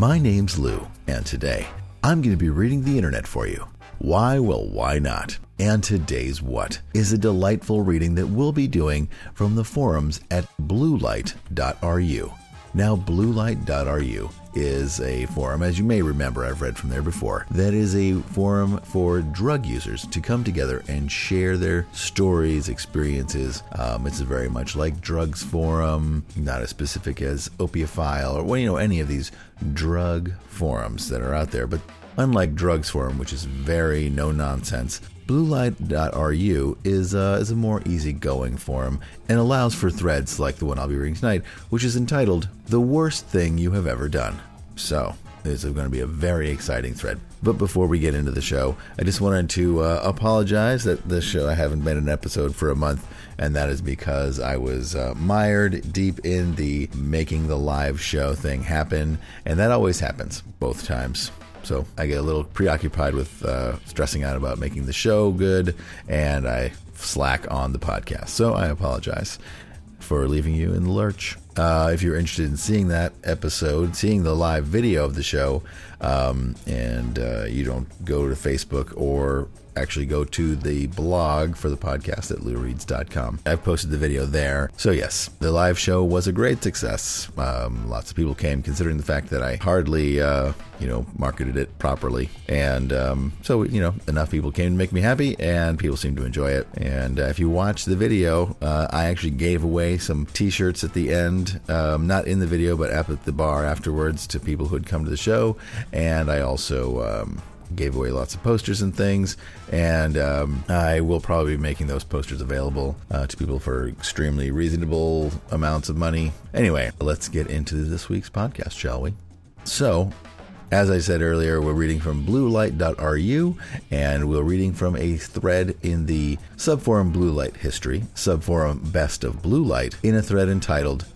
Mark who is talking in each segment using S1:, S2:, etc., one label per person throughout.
S1: My name's Lou, and today I'm going to be reading the internet for you. Why? Well, why not? And today's what is a delightful reading that we'll be doing from the forums at bluelight.ru. Now, bluelight.ru is a forum, as you may remember, I've read from there before, that is a forum for drug users to come together and share their stories, experiences. Um, it's very much like Drugs Forum, not as specific as Opiophile or, well, you know, any of these drug forums that are out there. But unlike Drugs Forum, which is very no nonsense, Bluelight.ru is, uh, is a more easygoing forum and allows for threads like the one I'll be reading tonight, which is entitled The Worst Thing You Have Ever Done. So, this is going to be a very exciting thread. But before we get into the show, I just wanted to uh, apologize that this show I haven't been an episode for a month, and that is because I was uh, mired deep in the making the live show thing happen, and that always happens both times. So I get a little preoccupied with uh, stressing out about making the show good, and I slack on the podcast. So I apologize for leaving you in the lurch. Uh, if you're interested in seeing that episode, seeing the live video of the show, um, and uh, you don't go to Facebook or actually go to the blog for the podcast at loureads.com. I've posted the video there. So, yes, the live show was a great success. Um, lots of people came, considering the fact that I hardly, uh, you know, marketed it properly. And um, so, you know, enough people came to make me happy, and people seem to enjoy it. And uh, if you watch the video, uh, I actually gave away some t shirts at the end, um, not in the video, but up at the bar afterwards to people who had come to the show. And I also, um, gave away lots of posters and things, and um, I will probably be making those posters available uh, to people for extremely reasonable amounts of money. Anyway, let's get into this week's podcast, shall we? So, as I said earlier, we're reading from bluelight.ru and we're reading from a thread in the subforum Blue Light History, subforum Best of Blue Light, in a thread entitled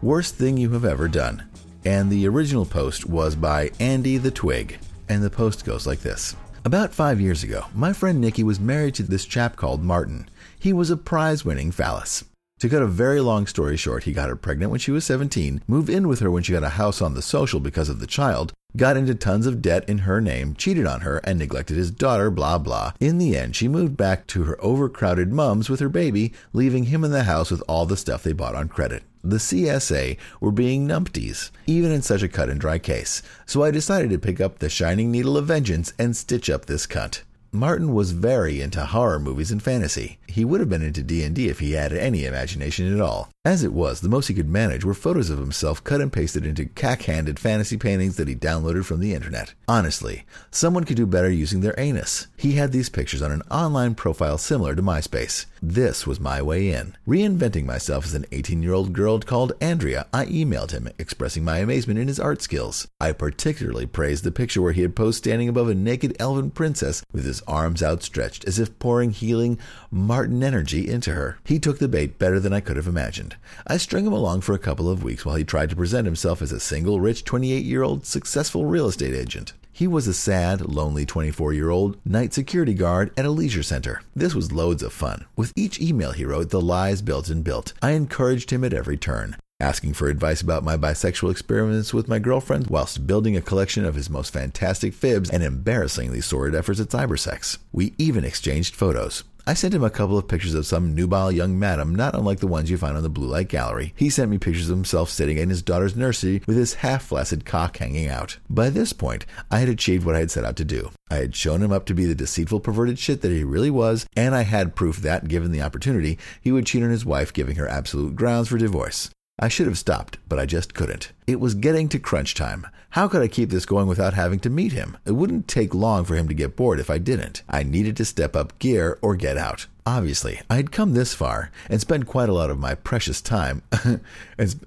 S1: Worst Thing You Have Ever Done. And the original post was by Andy the Twig and the post goes like this. About five years ago, my friend Nikki was married to this chap called Martin. He was a prize winning phallus. To cut a very long story short, he got her pregnant when she was 17, moved in with her when she got a house on the social because of the child, got into tons of debt in her name, cheated on her, and neglected his daughter, blah blah. In the end, she moved back to her overcrowded mums with her baby, leaving him in the house with all the stuff they bought on credit. The CSA were being numpties, even in such a cut and dry case, so I decided to pick up the shining needle of vengeance and stitch up this cunt. Martin was very into horror movies and fantasy. He would have been into D&D if he had any imagination at all. As it was, the most he could manage were photos of himself cut and pasted into cack-handed fantasy paintings that he downloaded from the internet. Honestly, someone could do better using their anus. He had these pictures on an online profile similar to MySpace. This was my way in. Reinventing myself as an 18-year-old girl called Andrea, I emailed him, expressing my amazement in his art skills. I particularly praised the picture where he had posed standing above a naked elven princess with his arms outstretched as if pouring healing Martin energy into her. He took the bait better than I could have imagined. I strung him along for a couple of weeks while he tried to present himself as a single, rich 28 year old successful real estate agent. He was a sad, lonely 24 year old night security guard at a leisure center. This was loads of fun. With each email he wrote, the lies built and built. I encouraged him at every turn asking for advice about my bisexual experiments with my girlfriend, whilst building a collection of his most fantastic fibs and embarrassingly sordid efforts at cybersex. We even exchanged photos. I sent him a couple of pictures of some nubile young madam, not unlike the ones you find on the Blue Light Gallery. He sent me pictures of himself sitting in his daughter's nursery with his half flaccid cock hanging out. By this point, I had achieved what I had set out to do. I had shown him up to be the deceitful, perverted shit that he really was, and I had proof that, given the opportunity, he would cheat on his wife, giving her absolute grounds for divorce. I should have stopped, but I just couldn't. It was getting to crunch time. How could I keep this going without having to meet him? It wouldn't take long for him to get bored if I didn't. I needed to step up gear or get out. Obviously, I had come this far and spent quite a lot of my precious time and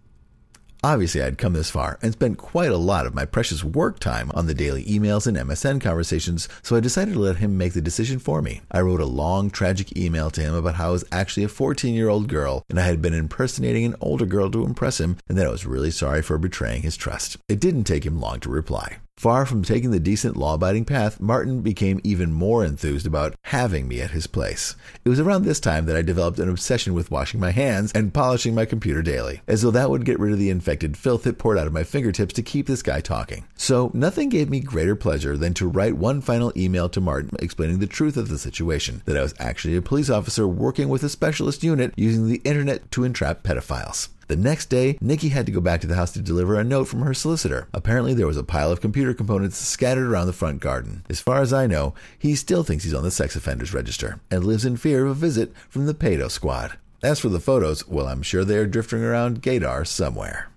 S1: Obviously, I'd come this far and spent quite a lot of my precious work time on the daily emails and MSN conversations, so I decided to let him make the decision for me. I wrote a long, tragic email to him about how I was actually a 14 year old girl and I had been impersonating an older girl to impress him, and that I was really sorry for betraying his trust. It didn't take him long to reply. Far from taking the decent law abiding path, Martin became even more enthused about having me at his place. It was around this time that I developed an obsession with washing my hands and polishing my computer daily, as though that would get rid of the infected filth that poured out of my fingertips to keep this guy talking. So, nothing gave me greater pleasure than to write one final email to Martin explaining the truth of the situation that I was actually a police officer working with a specialist unit using the internet to entrap pedophiles. The next day, Nikki had to go back to the house to deliver a note from her solicitor. Apparently, there was a pile of computer components scattered around the front garden. As far as I know, he still thinks he's on the sex offenders register and lives in fear of a visit from the pedo squad. As for the photos, well, I'm sure they are drifting around Gaydar somewhere.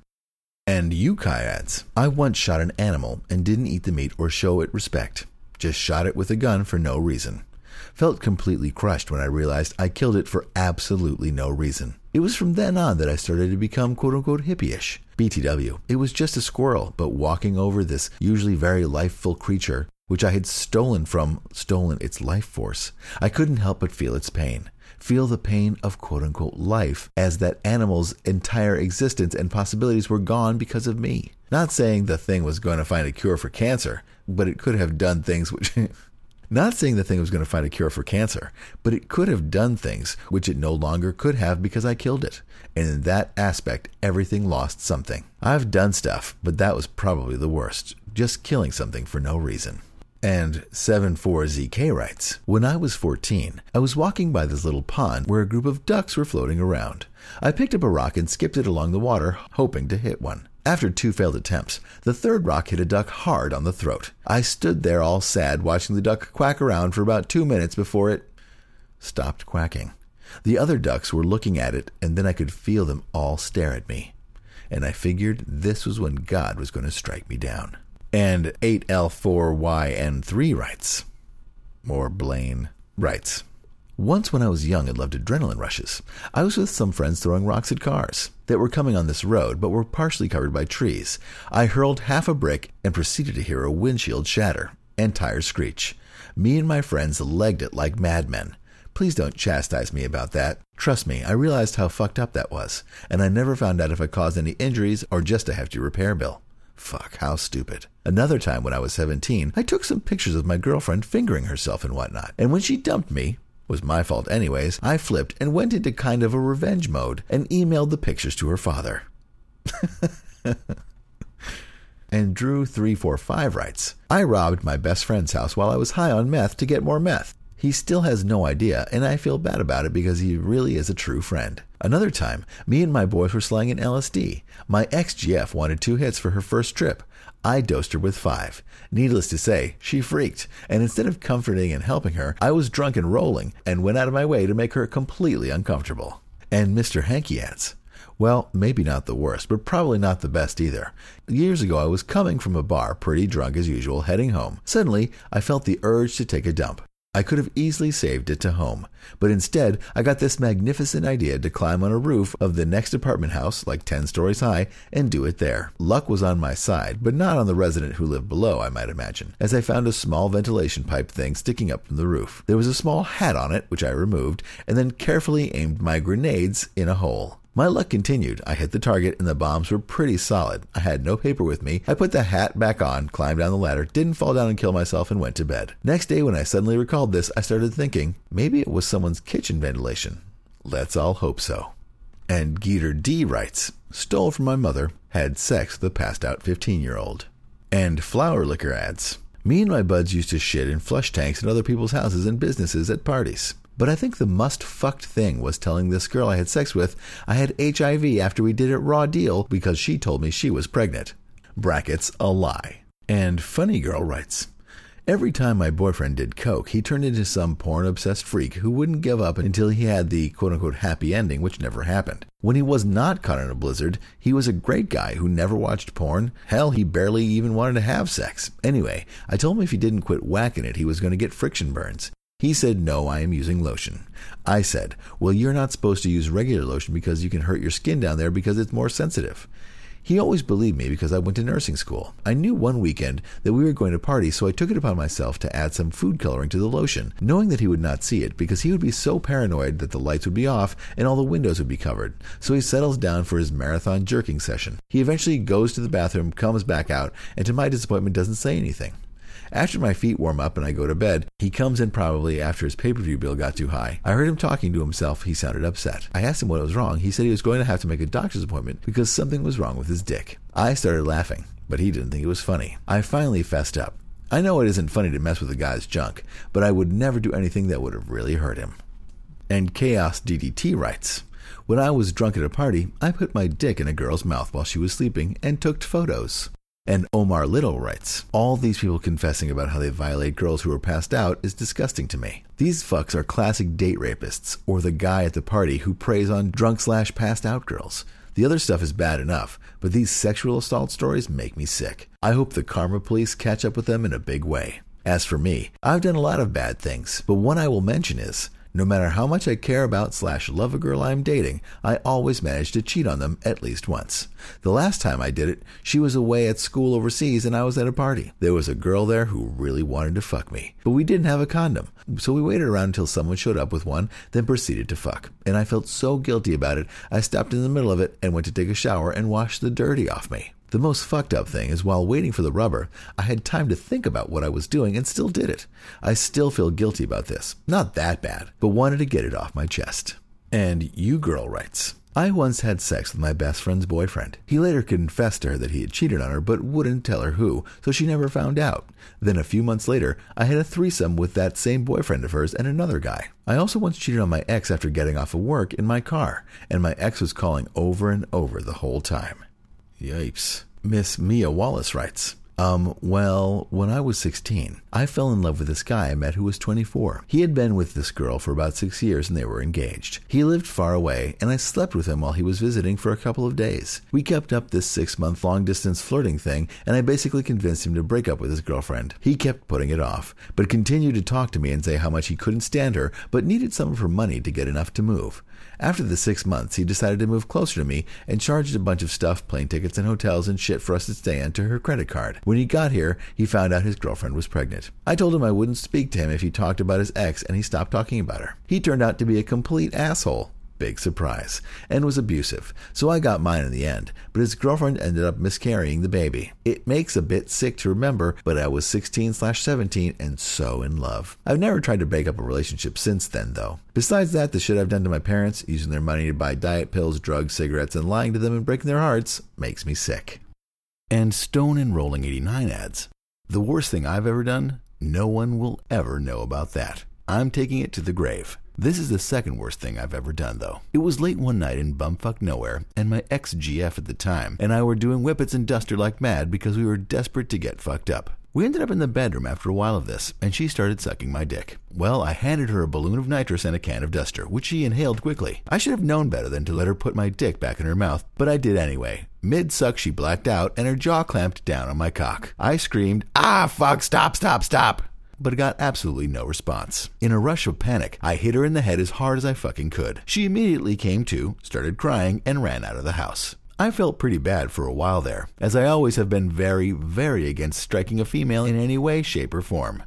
S1: And Yukai adds, I once shot an animal and didn't eat the meat or show it respect. Just shot it with a gun for no reason. Felt completely crushed when I realized I killed it for absolutely no reason. It was from then on that I started to become quote unquote hippie-ish. BTW, it was just a squirrel, but walking over this usually very lifeful creature, which I had stolen from, stolen its life force, I couldn't help but feel its pain. Feel the pain of quote unquote life, as that animal's entire existence and possibilities were gone because of me. Not saying the thing was going to find a cure for cancer, but it could have done things which Not saying the thing was going to find a cure for cancer, but it could have done things which it no longer could have because I killed it. And in that aspect, everything lost something. I've done stuff, but that was probably the worst. Just killing something for no reason. And 74ZK writes When I was 14, I was walking by this little pond where a group of ducks were floating around. I picked up a rock and skipped it along the water, hoping to hit one. After two failed attempts, the third rock hit a duck hard on the throat. I stood there all sad, watching the duck quack around for about two minutes before it stopped quacking. The other ducks were looking at it, and then I could feel them all stare at me. And I figured this was when God was going to strike me down. And 8L4YN3 writes, or Blaine writes, once, when I was young and loved adrenaline rushes, I was with some friends throwing rocks at cars that were coming on this road but were partially covered by trees. I hurled half a brick and proceeded to hear a windshield shatter and tires screech. Me and my friends legged it like madmen. Please don't chastise me about that. Trust me, I realized how fucked up that was, and I never found out if I caused any injuries or just a hefty repair bill. Fuck, how stupid. Another time when I was 17, I took some pictures of my girlfriend fingering herself and whatnot, and when she dumped me, was my fault anyways, I flipped and went into kind of a revenge mode and emailed the pictures to her father. and Drew345 writes I robbed my best friend's house while I was high on meth to get more meth. He still has no idea, and I feel bad about it because he really is a true friend. Another time, me and my boys were slanging LSD. My ex GF wanted two hits for her first trip. I dosed her with five. Needless to say, she freaked, and instead of comforting and helping her, I was drunk and rolling and went out of my way to make her completely uncomfortable. And Mr. Hanky adds, well, maybe not the worst, but probably not the best either. Years ago, I was coming from a bar, pretty drunk as usual, heading home. Suddenly, I felt the urge to take a dump. I could have easily saved it to home, but instead I got this magnificent idea to climb on a roof of the next apartment house, like 10 stories high, and do it there. Luck was on my side, but not on the resident who lived below, I might imagine, as I found a small ventilation pipe thing sticking up from the roof. There was a small hat on it, which I removed, and then carefully aimed my grenades in a hole. My luck continued. I hit the target and the bombs were pretty solid. I had no paper with me. I put the hat back on, climbed down the ladder, didn't fall down and kill myself, and went to bed. Next day, when I suddenly recalled this, I started thinking maybe it was someone's kitchen ventilation. Let's all hope so. And Geeter D writes Stole from my mother, had sex with a passed out 15 year old. And Flower Liquor adds Me and my buds used to shit in flush tanks in other people's houses and businesses at parties. But I think the must fucked thing was telling this girl I had sex with I had HIV after we did it raw deal because she told me she was pregnant. Brackets, a lie. And Funny Girl writes, Every time my boyfriend did coke, he turned into some porn obsessed freak who wouldn't give up until he had the quote unquote happy ending, which never happened. When he was not caught in a blizzard, he was a great guy who never watched porn. Hell, he barely even wanted to have sex. Anyway, I told him if he didn't quit whacking it, he was going to get friction burns. He said, No, I am using lotion. I said, Well, you're not supposed to use regular lotion because you can hurt your skin down there because it's more sensitive. He always believed me because I went to nursing school. I knew one weekend that we were going to party, so I took it upon myself to add some food coloring to the lotion, knowing that he would not see it because he would be so paranoid that the lights would be off and all the windows would be covered. So he settles down for his marathon jerking session. He eventually goes to the bathroom, comes back out, and to my disappointment doesn't say anything. After my feet warm up and I go to bed, he comes in probably after his pay per view bill got too high. I heard him talking to himself. He sounded upset. I asked him what was wrong. He said he was going to have to make a doctor's appointment because something was wrong with his dick. I started laughing, but he didn't think it was funny. I finally fessed up. I know it isn't funny to mess with a guy's junk, but I would never do anything that would have really hurt him. And Chaos DDT writes, when I was drunk at a party, I put my dick in a girl's mouth while she was sleeping and took photos. And Omar Little writes, All these people confessing about how they violate girls who are passed out is disgusting to me. These fucks are classic date rapists, or the guy at the party who preys on drunk slash passed out girls. The other stuff is bad enough, but these sexual assault stories make me sick. I hope the karma police catch up with them in a big way. As for me, I've done a lot of bad things, but one I will mention is no matter how much I care about slash love a girl I'm dating, I always manage to cheat on them at least once. The last time I did it, she was away at school overseas and I was at a party. There was a girl there who really wanted to fuck me, but we didn't have a condom. So we waited around until someone showed up with one, then proceeded to fuck. And I felt so guilty about it, I stopped in the middle of it and went to take a shower and wash the dirty off me. The most fucked up thing is while waiting for the rubber, I had time to think about what I was doing and still did it. I still feel guilty about this. Not that bad, but wanted to get it off my chest. And you girl writes, I once had sex with my best friend's boyfriend. He later confessed to her that he had cheated on her, but wouldn't tell her who, so she never found out. Then a few months later, I had a threesome with that same boyfriend of hers and another guy. I also once cheated on my ex after getting off of work in my car, and my ex was calling over and over the whole time. Yipes. Miss Mia Wallace writes, um, well, when I was 16, I fell in love with this guy I met who was 24. He had been with this girl for about six years and they were engaged. He lived far away, and I slept with him while he was visiting for a couple of days. We kept up this six month long distance flirting thing, and I basically convinced him to break up with his girlfriend. He kept putting it off, but continued to talk to me and say how much he couldn't stand her, but needed some of her money to get enough to move. After the six months, he decided to move closer to me and charged a bunch of stuff, plane tickets and hotels and shit for us to stay on to her credit card. When he got here, he found out his girlfriend was pregnant. I told him I wouldn't speak to him if he talked about his ex, and he stopped talking about her. He turned out to be a complete asshole big surprise, and was abusive. So I got mine in the end, but his girlfriend ended up miscarrying the baby. It makes a bit sick to remember, but I was 16 slash 17 and so in love. I've never tried to break up a relationship since then, though. Besides that, the shit I've done to my parents, using their money to buy diet pills, drugs, cigarettes, and lying to them and breaking their hearts, makes me sick. And Stone and Rolling 89 adds, The worst thing I've ever done? No one will ever know about that. I'm taking it to the grave. This is the second worst thing I've ever done, though. It was late one night in bumfuck nowhere, and my ex GF at the time and I were doing whippets and duster like mad because we were desperate to get fucked up. We ended up in the bedroom after a while of this, and she started sucking my dick. Well, I handed her a balloon of nitrous and a can of duster, which she inhaled quickly. I should have known better than to let her put my dick back in her mouth, but I did anyway. Mid suck, she blacked out, and her jaw clamped down on my cock. I screamed, Ah, fuck, stop, stop, stop! But got absolutely no response. In a rush of panic, I hit her in the head as hard as I fucking could. She immediately came to, started crying, and ran out of the house. I felt pretty bad for a while there, as I always have been very, very against striking a female in any way, shape, or form.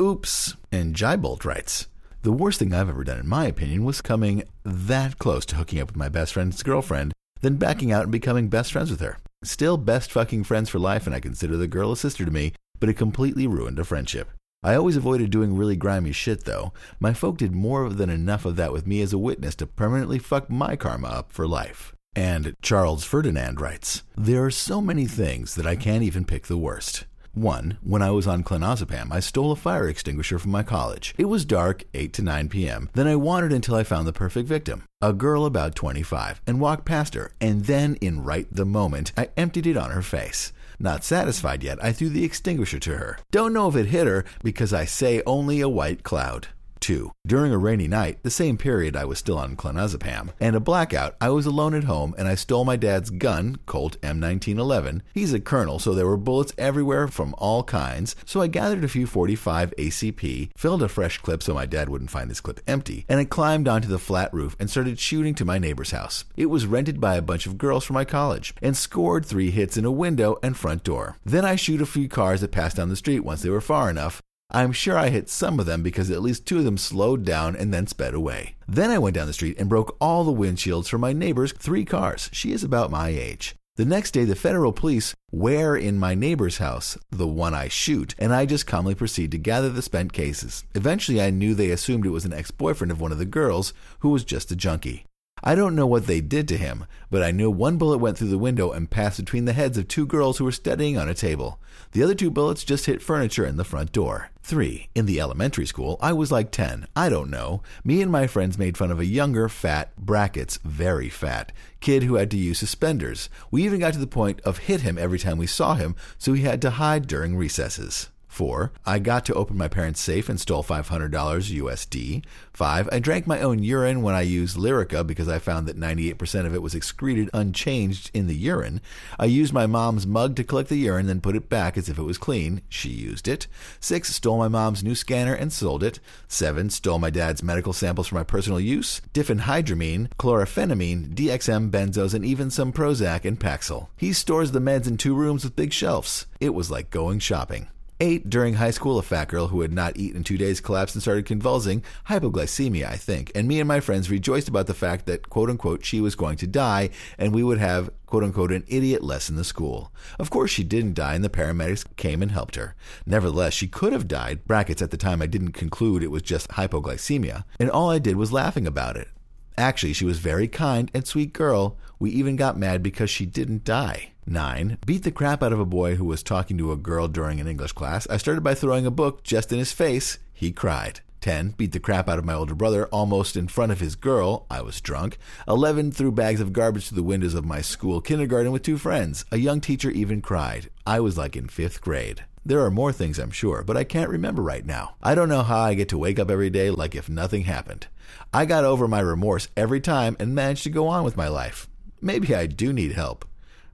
S1: Oops. And Jaibolt writes, the worst thing I've ever done, in my opinion, was coming that close to hooking up with my best friend's girlfriend, then backing out and becoming best friends with her. Still best fucking friends for life, and I consider the girl a sister to me, but it completely ruined a friendship. I always avoided doing really grimy shit, though. My folk did more than enough of that with me as a witness to permanently fuck my karma up for life. And Charles Ferdinand writes There are so many things that I can't even pick the worst. One, when I was on clonazepam, I stole a fire extinguisher from my college. It was dark, 8 to 9 p.m. Then I wandered until I found the perfect victim, a girl about 25, and walked past her, and then, in right the moment, I emptied it on her face. Not satisfied yet, I threw the extinguisher to her. Don't know if it hit her because I say only a white cloud. 2. During a rainy night, the same period I was still on clonazepam, and a blackout, I was alone at home and I stole my dad's gun, Colt M1911. He's a colonel, so there were bullets everywhere from all kinds, so I gathered a few 45 ACP, filled a fresh clip so my dad wouldn't find this clip empty, and I climbed onto the flat roof and started shooting to my neighbor's house. It was rented by a bunch of girls from my college, and scored three hits in a window and front door. Then I shoot a few cars that passed down the street once they were far enough, I'm sure I hit some of them because at least two of them slowed down and then sped away. Then I went down the street and broke all the windshields for my neighbor's three cars. She is about my age. The next day, the federal police were in my neighbor's house, the one I shoot, and I just calmly proceed to gather the spent cases. Eventually, I knew they assumed it was an ex boyfriend of one of the girls who was just a junkie. I don't know what they did to him, but I know one bullet went through the window and passed between the heads of two girls who were studying on a table. The other two bullets just hit furniture in the front door. 3. In the elementary school, I was like 10. I don't know. Me and my friends made fun of a younger, fat, brackets, very fat, kid who had to use suspenders. We even got to the point of hit him every time we saw him, so he had to hide during recesses. 4. I got to open my parents' safe and stole $500 USD. 5. I drank my own urine when I used Lyrica because I found that 98% of it was excreted unchanged in the urine. I used my mom's mug to collect the urine, then put it back as if it was clean. She used it. 6. Stole my mom's new scanner and sold it. 7. Stole my dad's medical samples for my personal use. Diphenhydramine, chlorophenamine, DXM benzos, and even some Prozac and Paxil. He stores the meds in two rooms with big shelves. It was like going shopping. 8. During high school, a fat girl who had not eaten in two days collapsed and started convulsing, hypoglycemia, I think, and me and my friends rejoiced about the fact that, quote unquote, she was going to die and we would have, quote unquote, an idiot less in the school. Of course, she didn't die and the paramedics came and helped her. Nevertheless, she could have died, brackets at the time I didn't conclude it was just hypoglycemia, and all I did was laughing about it. Actually, she was very kind and sweet girl. We even got mad because she didn't die. 9. Beat the crap out of a boy who was talking to a girl during an English class. I started by throwing a book just in his face. He cried. 10. Beat the crap out of my older brother almost in front of his girl. I was drunk. 11. Threw bags of garbage to the windows of my school kindergarten with two friends. A young teacher even cried. I was like in fifth grade. There are more things, I'm sure, but I can't remember right now. I don't know how I get to wake up every day like if nothing happened. I got over my remorse every time and managed to go on with my life. Maybe I do need help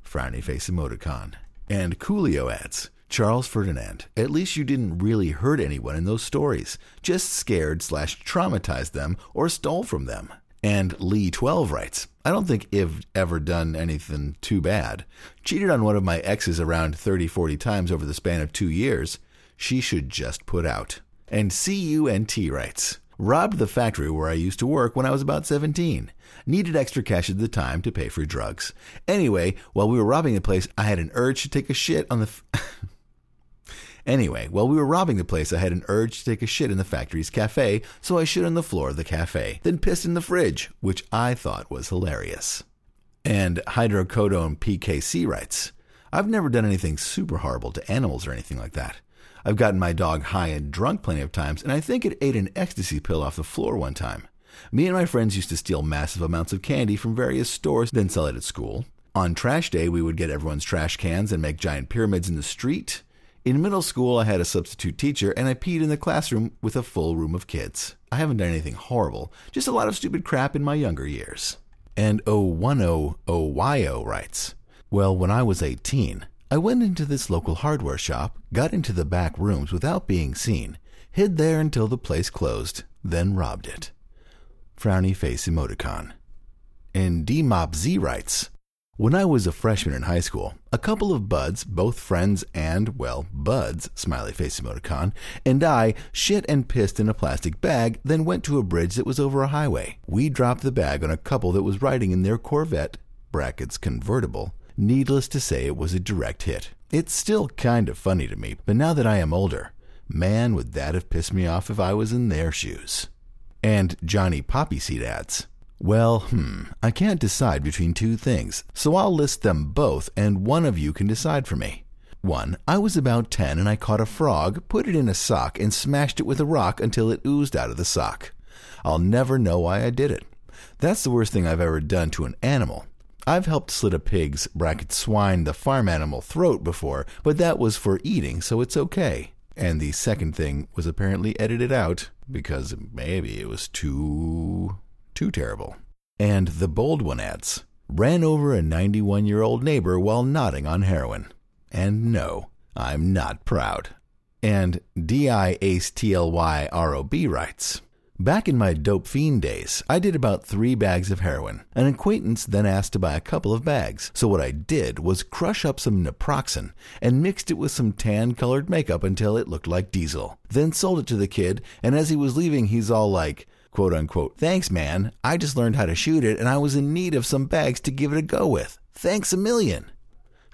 S1: frowny face emoticon. And Coolio adds, Charles Ferdinand, at least you didn't really hurt anyone in those stories, just scared slash traumatized them or stole from them. And Lee12 writes, I don't think Iv ever done anything too bad. Cheated on one of my exes around 30 40 times over the span of two years. She should just put out. And CUNT writes, robbed the factory where I used to work when I was about 17. Needed extra cash at the time to pay for drugs. Anyway, while we were robbing the place, I had an urge to take a shit on the. F- Anyway, while we were robbing the place, I had an urge to take a shit in the factory's cafe, so I shit on the floor of the cafe, then pissed in the fridge, which I thought was hilarious. And Hydrocodone PKC writes, I've never done anything super horrible to animals or anything like that. I've gotten my dog high and drunk plenty of times, and I think it ate an ecstasy pill off the floor one time. Me and my friends used to steal massive amounts of candy from various stores, then sell it at school. On trash day, we would get everyone's trash cans and make giant pyramids in the street. In middle school, I had a substitute teacher, and I peed in the classroom with a full room of kids. I haven't done anything horrible, just a lot of stupid crap in my younger years. And 010OYO writes, Well, when I was 18, I went into this local hardware shop, got into the back rooms without being seen, hid there until the place closed, then robbed it. Frowny face emoticon. And DMOP Z writes, when I was a freshman in high school, a couple of buds, both friends and, well, buds, smiley face emoticon, and I shit and pissed in a plastic bag, then went to a bridge that was over a highway. We dropped the bag on a couple that was riding in their Corvette, brackets convertible, Needless to say, it was a direct hit. It's still kind of funny to me, but now that I am older, man, would that have pissed me off if I was in their shoes. And Johnny Poppyseed adds, Well, hmm, I can't decide between two things, so I'll list them both and one of you can decide for me. 1. I was about 10 and I caught a frog, put it in a sock, and smashed it with a rock until it oozed out of the sock. I'll never know why I did it. That's the worst thing I've ever done to an animal. I've helped slit a pig's bracket swine the farm animal throat before, but that was for eating, so it's okay. And the second thing was apparently edited out because maybe it was too, too terrible. And the bold one adds, ran over a 91 year old neighbor while nodding on heroin. And no, I'm not proud. And D.I. Ace T-L-Y-R-O-B writes, Back in my dope fiend days, I did about three bags of heroin. An acquaintance then asked to buy a couple of bags, so what I did was crush up some naproxen and mixed it with some tan colored makeup until it looked like diesel. Then sold it to the kid, and as he was leaving, he's all like, quote unquote, Thanks, man. I just learned how to shoot it, and I was in need of some bags to give it a go with. Thanks a million.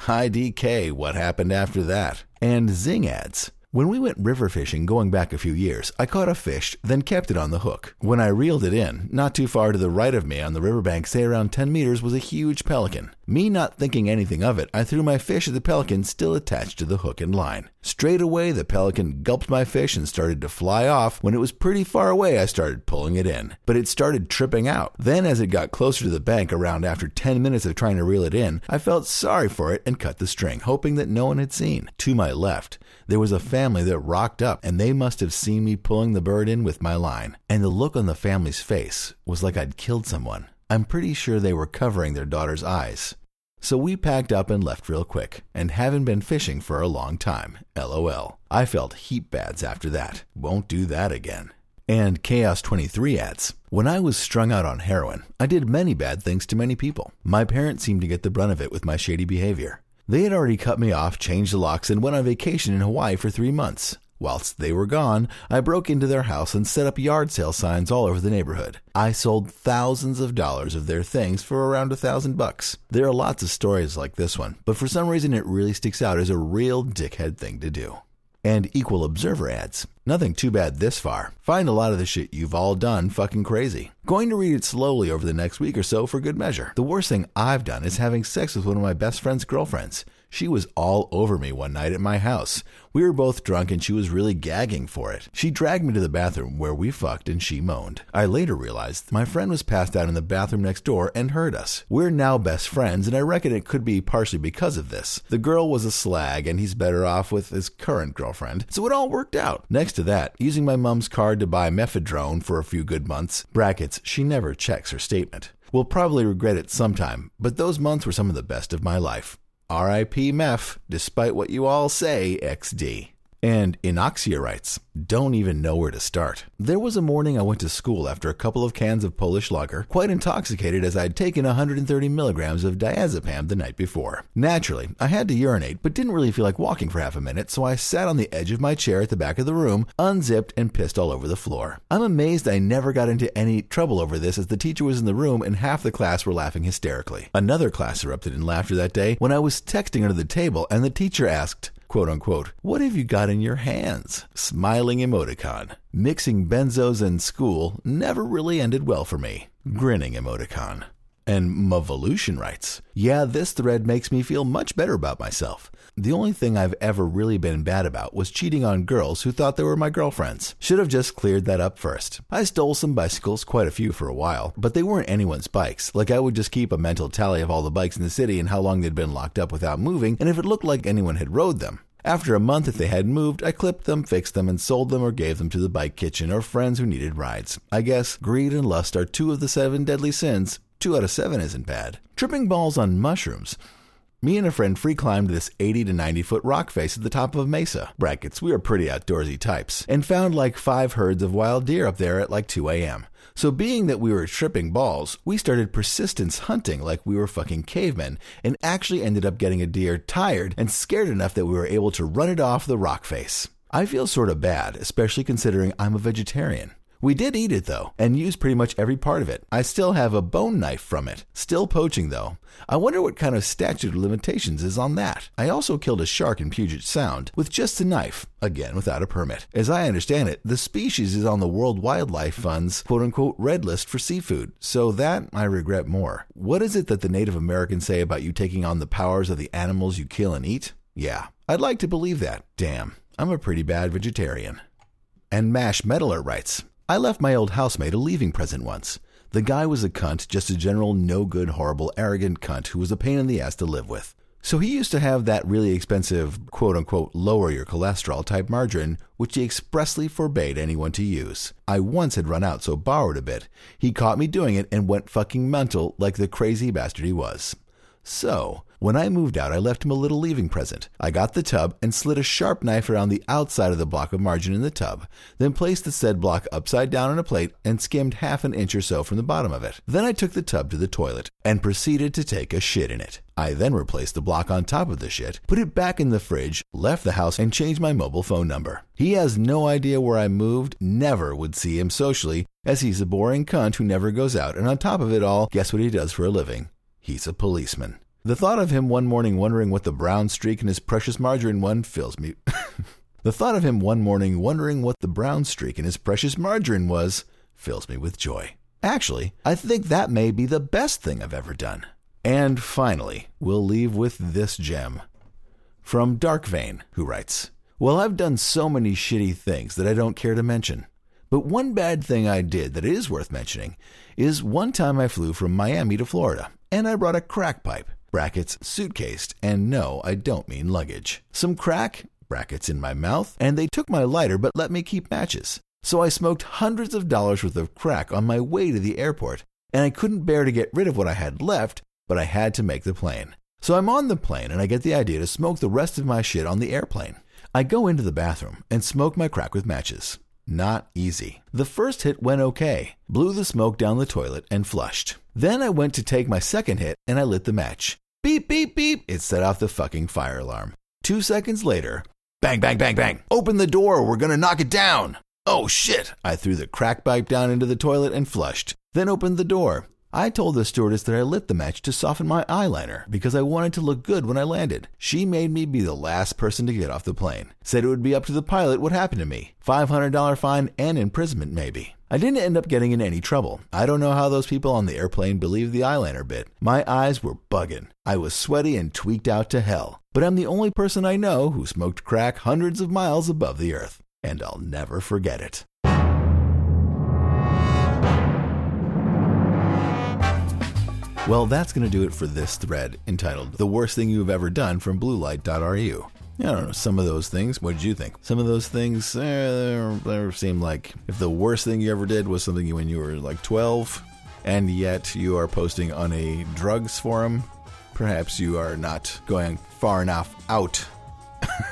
S1: Hi, DK. What happened after that? And Zing adds, when we went river fishing going back a few years, I caught a fish, then kept it on the hook. When I reeled it in, not too far to the right of me on the riverbank, say around 10 meters, was a huge pelican. Me not thinking anything of it, I threw my fish at the pelican still attached to the hook and line. Straight away, the pelican gulped my fish and started to fly off. When it was pretty far away, I started pulling it in. But it started tripping out. Then, as it got closer to the bank, around after 10 minutes of trying to reel it in, I felt sorry for it and cut the string, hoping that no one had seen. To my left, there was a family that rocked up, and they must have seen me pulling the bird in with my line. And the look on the family's face was like I'd killed someone. I'm pretty sure they were covering their daughter's eyes. So we packed up and left real quick, and haven't been fishing for a long time. LOL. I felt heap bads after that. Won't do that again. And Chaos 23 adds, When I was strung out on heroin, I did many bad things to many people. My parents seemed to get the brunt of it with my shady behavior. They had already cut me off, changed the locks, and went on vacation in Hawaii for three months. Whilst they were gone, I broke into their house and set up yard sale signs all over the neighborhood. I sold thousands of dollars of their things for around a thousand bucks. There are lots of stories like this one, but for some reason it really sticks out as a real dickhead thing to do. And Equal Observer adds, Nothing too bad this far. Find a lot of the shit you've all done fucking crazy. Going to read it slowly over the next week or so for good measure. The worst thing I've done is having sex with one of my best friend's girlfriends. She was all over me one night at my house. We were both drunk and she was really gagging for it. She dragged me to the bathroom where we fucked and she moaned. I later realized my friend was passed out in the bathroom next door and heard us. We're now best friends and I reckon it could be partially because of this. The girl was a slag and he's better off with his current girlfriend, so it all worked out. Next to that, using my mom's card to buy mephedrone for a few good months, brackets, she never checks her statement. Will probably regret it sometime, but those months were some of the best of my life. RIP Meth, despite what you all say, XD. And Inoxia writes, don't even know where to start. There was a morning I went to school after a couple of cans of Polish lager, quite intoxicated as I'd taken 130 milligrams of diazepam the night before. Naturally, I had to urinate, but didn't really feel like walking for half a minute, so I sat on the edge of my chair at the back of the room, unzipped, and pissed all over the floor. I'm amazed I never got into any trouble over this as the teacher was in the room and half the class were laughing hysterically. Another class erupted in laughter that day when I was texting under the table and the teacher asked, quote unquote, what have you got in your hands? Smiling emoticon. Mixing benzos in school never really ended well for me. Grinning emoticon. And Mavolution writes, Yeah, this thread makes me feel much better about myself. The only thing I've ever really been bad about was cheating on girls who thought they were my girlfriends. Should have just cleared that up first. I stole some bicycles, quite a few for a while, but they weren't anyone's bikes. Like I would just keep a mental tally of all the bikes in the city and how long they'd been locked up without moving, and if it looked like anyone had rode them. After a month, if they hadn't moved, I clipped them, fixed them, and sold them or gave them to the bike kitchen or friends who needed rides. I guess greed and lust are two of the seven deadly sins. Two out of seven isn't bad. Tripping balls on mushrooms. Me and a friend free climbed this 80 to 90 foot rock face at the top of a mesa. Brackets, we are pretty outdoorsy types. And found like five herds of wild deer up there at like 2 a.m. So, being that we were tripping balls, we started persistence hunting like we were fucking cavemen, and actually ended up getting a deer tired and scared enough that we were able to run it off the rock face. I feel sort of bad, especially considering I'm a vegetarian. We did eat it though, and used pretty much every part of it. I still have a bone knife from it. Still poaching though. I wonder what kind of statute of limitations is on that. I also killed a shark in Puget Sound with just a knife, again without a permit. As I understand it, the species is on the World Wildlife Fund's quote unquote red list for seafood, so that I regret more. What is it that the Native Americans say about you taking on the powers of the animals you kill and eat? Yeah, I'd like to believe that. Damn, I'm a pretty bad vegetarian. And Mash Metaler writes, I left my old housemate a leaving present once. The guy was a cunt, just a general no good, horrible, arrogant cunt who was a pain in the ass to live with. So he used to have that really expensive, quote unquote, lower your cholesterol type margarine, which he expressly forbade anyone to use. I once had run out, so borrowed a bit. He caught me doing it and went fucking mental like the crazy bastard he was. So, when I moved out, I left him a little leaving present. I got the tub and slid a sharp knife around the outside of the block of margarine in the tub, then placed the said block upside down on a plate and skimmed half an inch or so from the bottom of it. Then I took the tub to the toilet and proceeded to take a shit in it. I then replaced the block on top of the shit, put it back in the fridge, left the house, and changed my mobile phone number. He has no idea where I moved, never would see him socially, as he's a boring cunt who never goes out, and on top of it all, guess what he does for a living? He's a policeman. The thought of him one morning wondering what the brown streak in his precious margarine one fills me. the thought of him one morning wondering what the brown streak in his precious margarine was fills me with joy. Actually, I think that may be the best thing I've ever done. And finally, we'll leave with this gem. From Dark Vein, who writes Well, I've done so many shitty things that I don't care to mention. But one bad thing I did that is worth mentioning is one time I flew from Miami to Florida, and I brought a crack pipe brackets suitcased, and no, I don't mean luggage. Some crack, brackets in my mouth, and they took my lighter but let me keep matches. So I smoked hundreds of dollars worth of crack on my way to the airport, and I couldn't bear to get rid of what I had left, but I had to make the plane. So I'm on the plane and I get the idea to smoke the rest of my shit on the airplane. I go into the bathroom and smoke my crack with matches. Not easy. The first hit went okay, blew the smoke down the toilet, and flushed. Then I went to take my second hit and I lit the match. Beep, beep, beep. It set off the fucking fire alarm. Two seconds later, bang, bang, bang, bang. Open the door. We're to knock it down. Oh shit. I threw the crack pipe down into the toilet and flushed. Then opened the door. I told the stewardess that I lit the match to soften my eyeliner because I wanted to look good when I landed. She made me be the last person to get off the plane. Said it would be up to the pilot what happened to me. $500 fine and imprisonment, maybe. I didn't end up getting in any trouble. I don't know how those people on the airplane believed the eyeliner bit. My eyes were bugging. I was sweaty and tweaked out to hell. But I'm the only person I know who smoked crack hundreds of miles above the earth. And I'll never forget it. Well, that's going to do it for this thread entitled The Worst Thing You've Ever Done from Bluelight.ru. I don't know, some of those things. What did you think? Some of those things eh, they seem like if the worst thing you ever did was something when you were like 12, and yet you are posting on a drugs forum, perhaps you are not going far enough out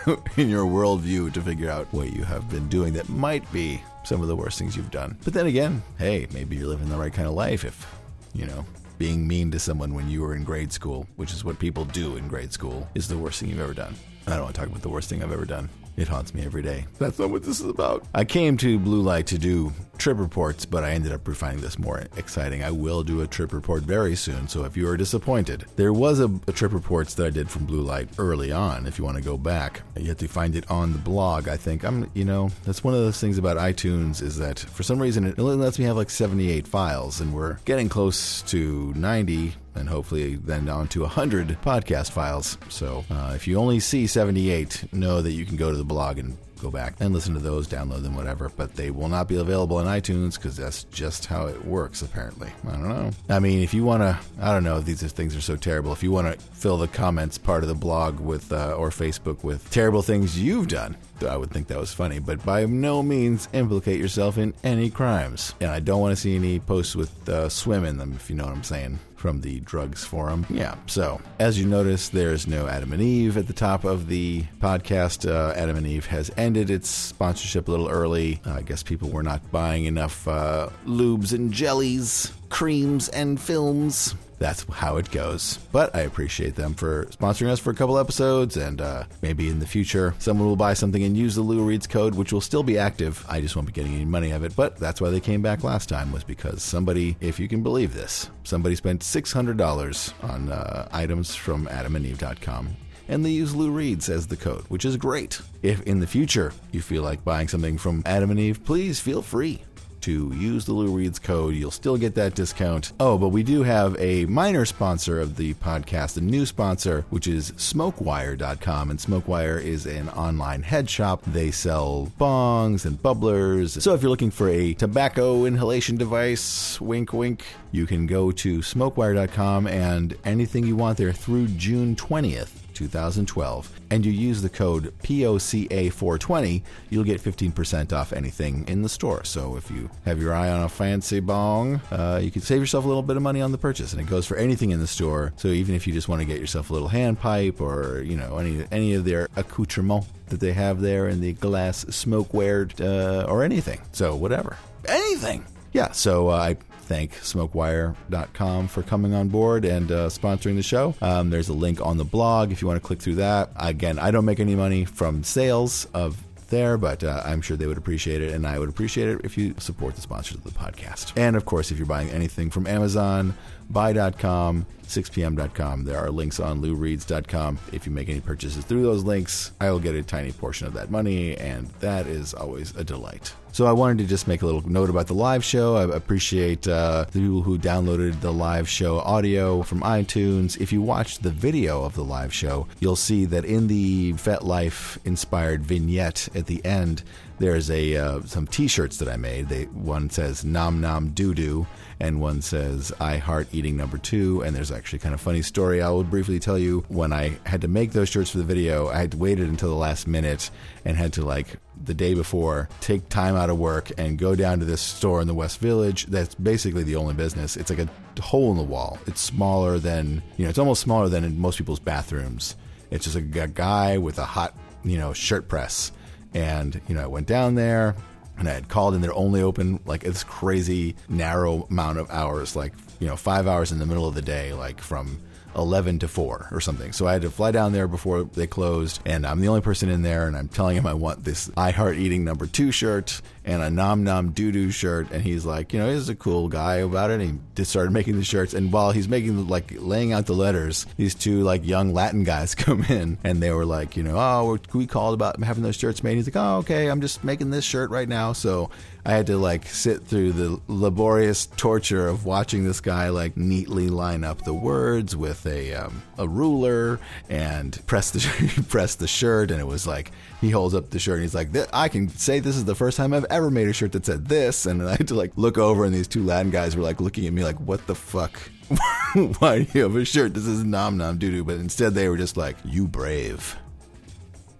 S1: in your worldview to figure out what you have been doing that might be some of the worst things you've done. But then again, hey, maybe you're living the right kind of life if, you know, being mean to someone when you were in grade school, which is what people do in grade school, is the worst thing you've ever done. I don't want to talk about the worst thing I've ever done. It haunts me every day. That's not what this is about. I came to Blue Light to do trip reports, but I ended up finding this more exciting. I will do a trip report very soon, so if you are disappointed, there was a, a trip reports that I did from Blue Light early on. If you want to go back, you have to find it on the blog. I think I'm, you know, that's one of those things about iTunes is that for some reason it lets me have like 78 files, and we're getting close to 90 and hopefully then on to 100 podcast files. So uh, if you only see 78, know that you can go to the blog and go back and listen to those, download them, whatever. But they will not be available on iTunes because that's just how it works, apparently. I don't know. I mean, if you want to, I don't know, these things are so terrible. If you want to fill the comments part of the blog with, uh, or Facebook with terrible things you've done, I would think that was funny, but by no means implicate yourself in any crimes. And I don't want to see any posts with uh, swim in them, if you know what I'm saying from the drugs forum. Yeah, so as you notice, there's no Adam and Eve at the top of the podcast. Uh, Adam and Eve has ended its sponsorship a little early. Uh, I guess people were not buying enough uh, lubes and jellies, creams and films that's how it goes. But I appreciate them for sponsoring us for a couple episodes, and uh, maybe in the future someone will buy something and use the Lou Reed's code, which will still be active. I just won't be getting any money of it. But that's why they came back last time was because somebody, if you can believe this, somebody spent six hundred dollars on uh, items from AdamandEve.com and they use Lou Reed's as the code, which is great. If in the future you feel like buying something from Adam and Eve, please feel free to use the Lou Reed's code. You'll still get that discount. Oh, but we do have a minor sponsor of the podcast, a new sponsor, which is SmokeWire.com. And SmokeWire is an online head shop. They sell bongs and bubblers. So if you're looking for a tobacco inhalation device, wink, wink, you can go to SmokeWire.com and anything you want there through June 20th 2012, and you use the code POCA420, you'll get 15% off anything in the store. So if you have your eye on a fancy bong, uh, you can save yourself a little bit of money on the purchase, and it goes for anything in the store. So even if you just want to get yourself a little hand pipe or you know any any of their accoutrements that they have there in the glass smokeware uh, or anything, so whatever, anything. Yeah, so uh, I thank smokewire.com for coming on board and uh, sponsoring the show. Um, there's a link on the blog if you want to click through that. Again, I don't make any money from sales of there, but uh, I'm sure they would appreciate it, and I would appreciate it if you support the sponsors of the podcast. And of course, if you're buying anything from Amazon, buy.com, 6pm.com, there are links on loureads.com. If you make any purchases through those links, I will get a tiny portion of that money, and that is always a delight. So I wanted to just make a little note about the live show. I appreciate uh, the people who downloaded the live show audio from iTunes. If you watch the video of the live show, you'll see that in the FetLife inspired vignette at the end, there's a uh, some T-shirts that I made. They one says "Nom Nom Doo Doo" and one says "I Heart Eating Number Two. And there's actually kind of funny story. I will briefly tell you. When I had to make those shirts for the video, I had waited until the last minute and had to like the day before take time out of work and go down to this store in the West Village. That's basically the only business. It's like a hole in the wall. It's smaller than you know. It's almost smaller than most people's bathrooms. It's just a guy with a hot you know shirt press and, you know, I went down there and I had called and they're only open like this crazy narrow amount of hours, like, you know, five hours in the middle of the day, like from 11 to 4 or something. So I had to fly down there before they closed, and I'm the only person in there, and I'm telling him I want this I Heart Eating number two shirt and a Nom Nom Doo Doo shirt. And he's like, you know, he's a cool guy about it. And he just started making the shirts. And while he's making, like, laying out the letters, these two, like, young Latin guys come in and they were like, you know, oh, we called about having those shirts made. He's like, oh, okay, I'm just making this shirt right now. So I had to like sit through the laborious torture of watching this guy like neatly line up the words with a um, a ruler and press the press the shirt, and it was like he holds up the shirt and he's like, "I can say this is the first time I've ever made a shirt that said this," and I had to like look over, and these two Latin guys were like looking at me like, "What the fuck." Why do you have a shirt? This is nom nom doo doo. But instead, they were just like, "You brave."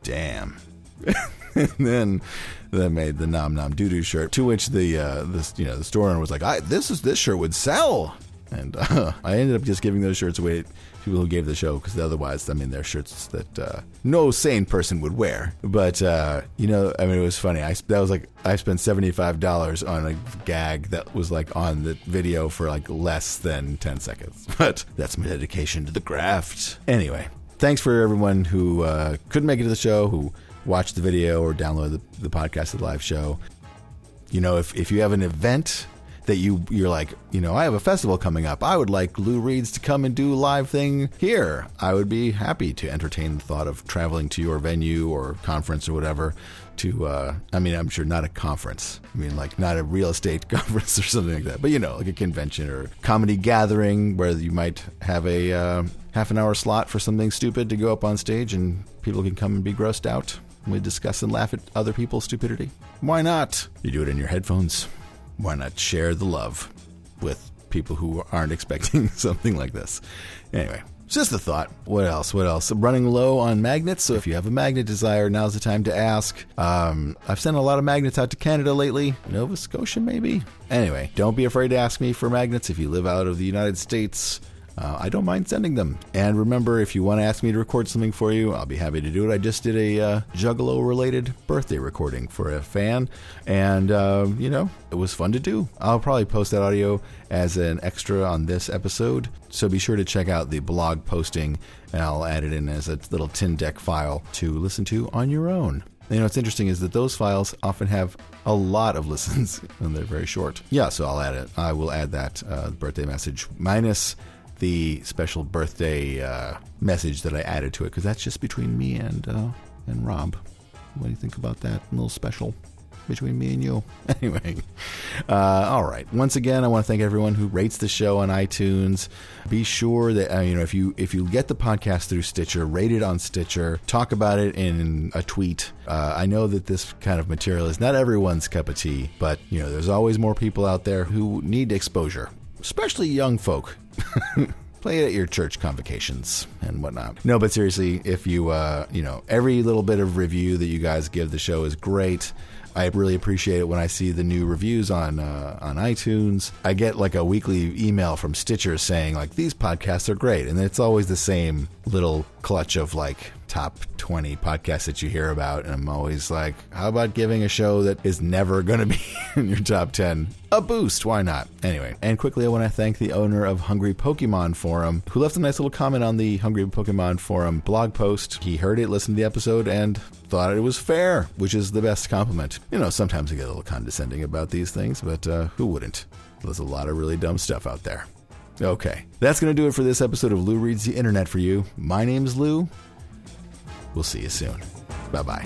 S1: Damn. and then that made the nom nom doo doo shirt. To which the uh, you know the store owner was like, "I this is this shirt would sell," and uh, I ended up just giving those shirts away to people who gave the show because otherwise, I mean, they're shirts that uh, no sane person would wear. But uh, you know, I mean, it was funny. I that was like I spent seventy five dollars on a gag that was like on the video for like less than ten seconds. But that's my dedication to the craft. Anyway, thanks for everyone who uh, couldn't make it to the show who Watched the video or download the, the podcast of the live show. You know, if, if you have an event that you you're like, you know, I have a festival coming up. I would like Lou Reads to come and do a live thing here. I would be happy to entertain the thought of traveling to your venue or conference or whatever. To, uh, I mean, I'm sure not a conference. I mean, like not a real estate conference or something like that. But you know, like a convention or comedy gathering where you might have a uh, half an hour slot for something stupid to go up on stage and people can come and be grossed out. We discuss and laugh at other people's stupidity. Why not? You do it in your headphones. Why not share the love with people who aren't expecting something like this? Anyway, just a thought. What else? What else? I'm running low on magnets, so if you have a magnet desire, now's the time to ask. Um, I've sent a lot of magnets out to Canada lately. Nova Scotia, maybe? Anyway, don't be afraid to ask me for magnets if you live out of the United States uh, I don't mind sending them. And remember, if you want to ask me to record something for you, I'll be happy to do it. I just did a uh, Juggalo related birthday recording for a fan, and, uh, you know, it was fun to do. I'll probably post that audio as an extra on this episode, so be sure to check out the blog posting, and I'll add it in as a little Tindeck file to listen to on your own. You know, what's interesting is that those files often have a lot of listens, and they're very short. Yeah, so I'll add it. I will add that uh, birthday message minus the special birthday uh, message that I added to it because that's just between me and uh, and Rob. What do you think about that little special between me and you? Anyway, uh, all right. Once again, I want to thank everyone who rates the show on iTunes. Be sure that uh, you know if you if you get the podcast through Stitcher, rate it on Stitcher. Talk about it in a tweet. Uh, I know that this kind of material is not everyone's cup of tea, but you know there's always more people out there who need exposure especially young folk. play it at your church convocations and whatnot. No, but seriously, if you, uh, you know, every little bit of review that you guys give the show is great. I really appreciate it when I see the new reviews on uh, on iTunes. I get like a weekly email from Stitcher saying like these podcasts are great, and it's always the same little clutch of like top 20 podcasts that you hear about. And I'm always like, how about giving a show that is never going to be in your top 10 a boost? Why not? Anyway, and quickly, I want to thank the owner of Hungry Pokemon Forum who left a nice little comment on the Hungry Pokemon Forum blog post. He heard it, listened to the episode, and thought it was fair, which is the best compliment. You know, sometimes I get a little condescending about these things, but uh, who wouldn't? There's a lot of really dumb stuff out there. Okay, that's going to do it for this episode of Lou Reads the Internet for you. My name's Lou. We'll see you soon. Bye bye.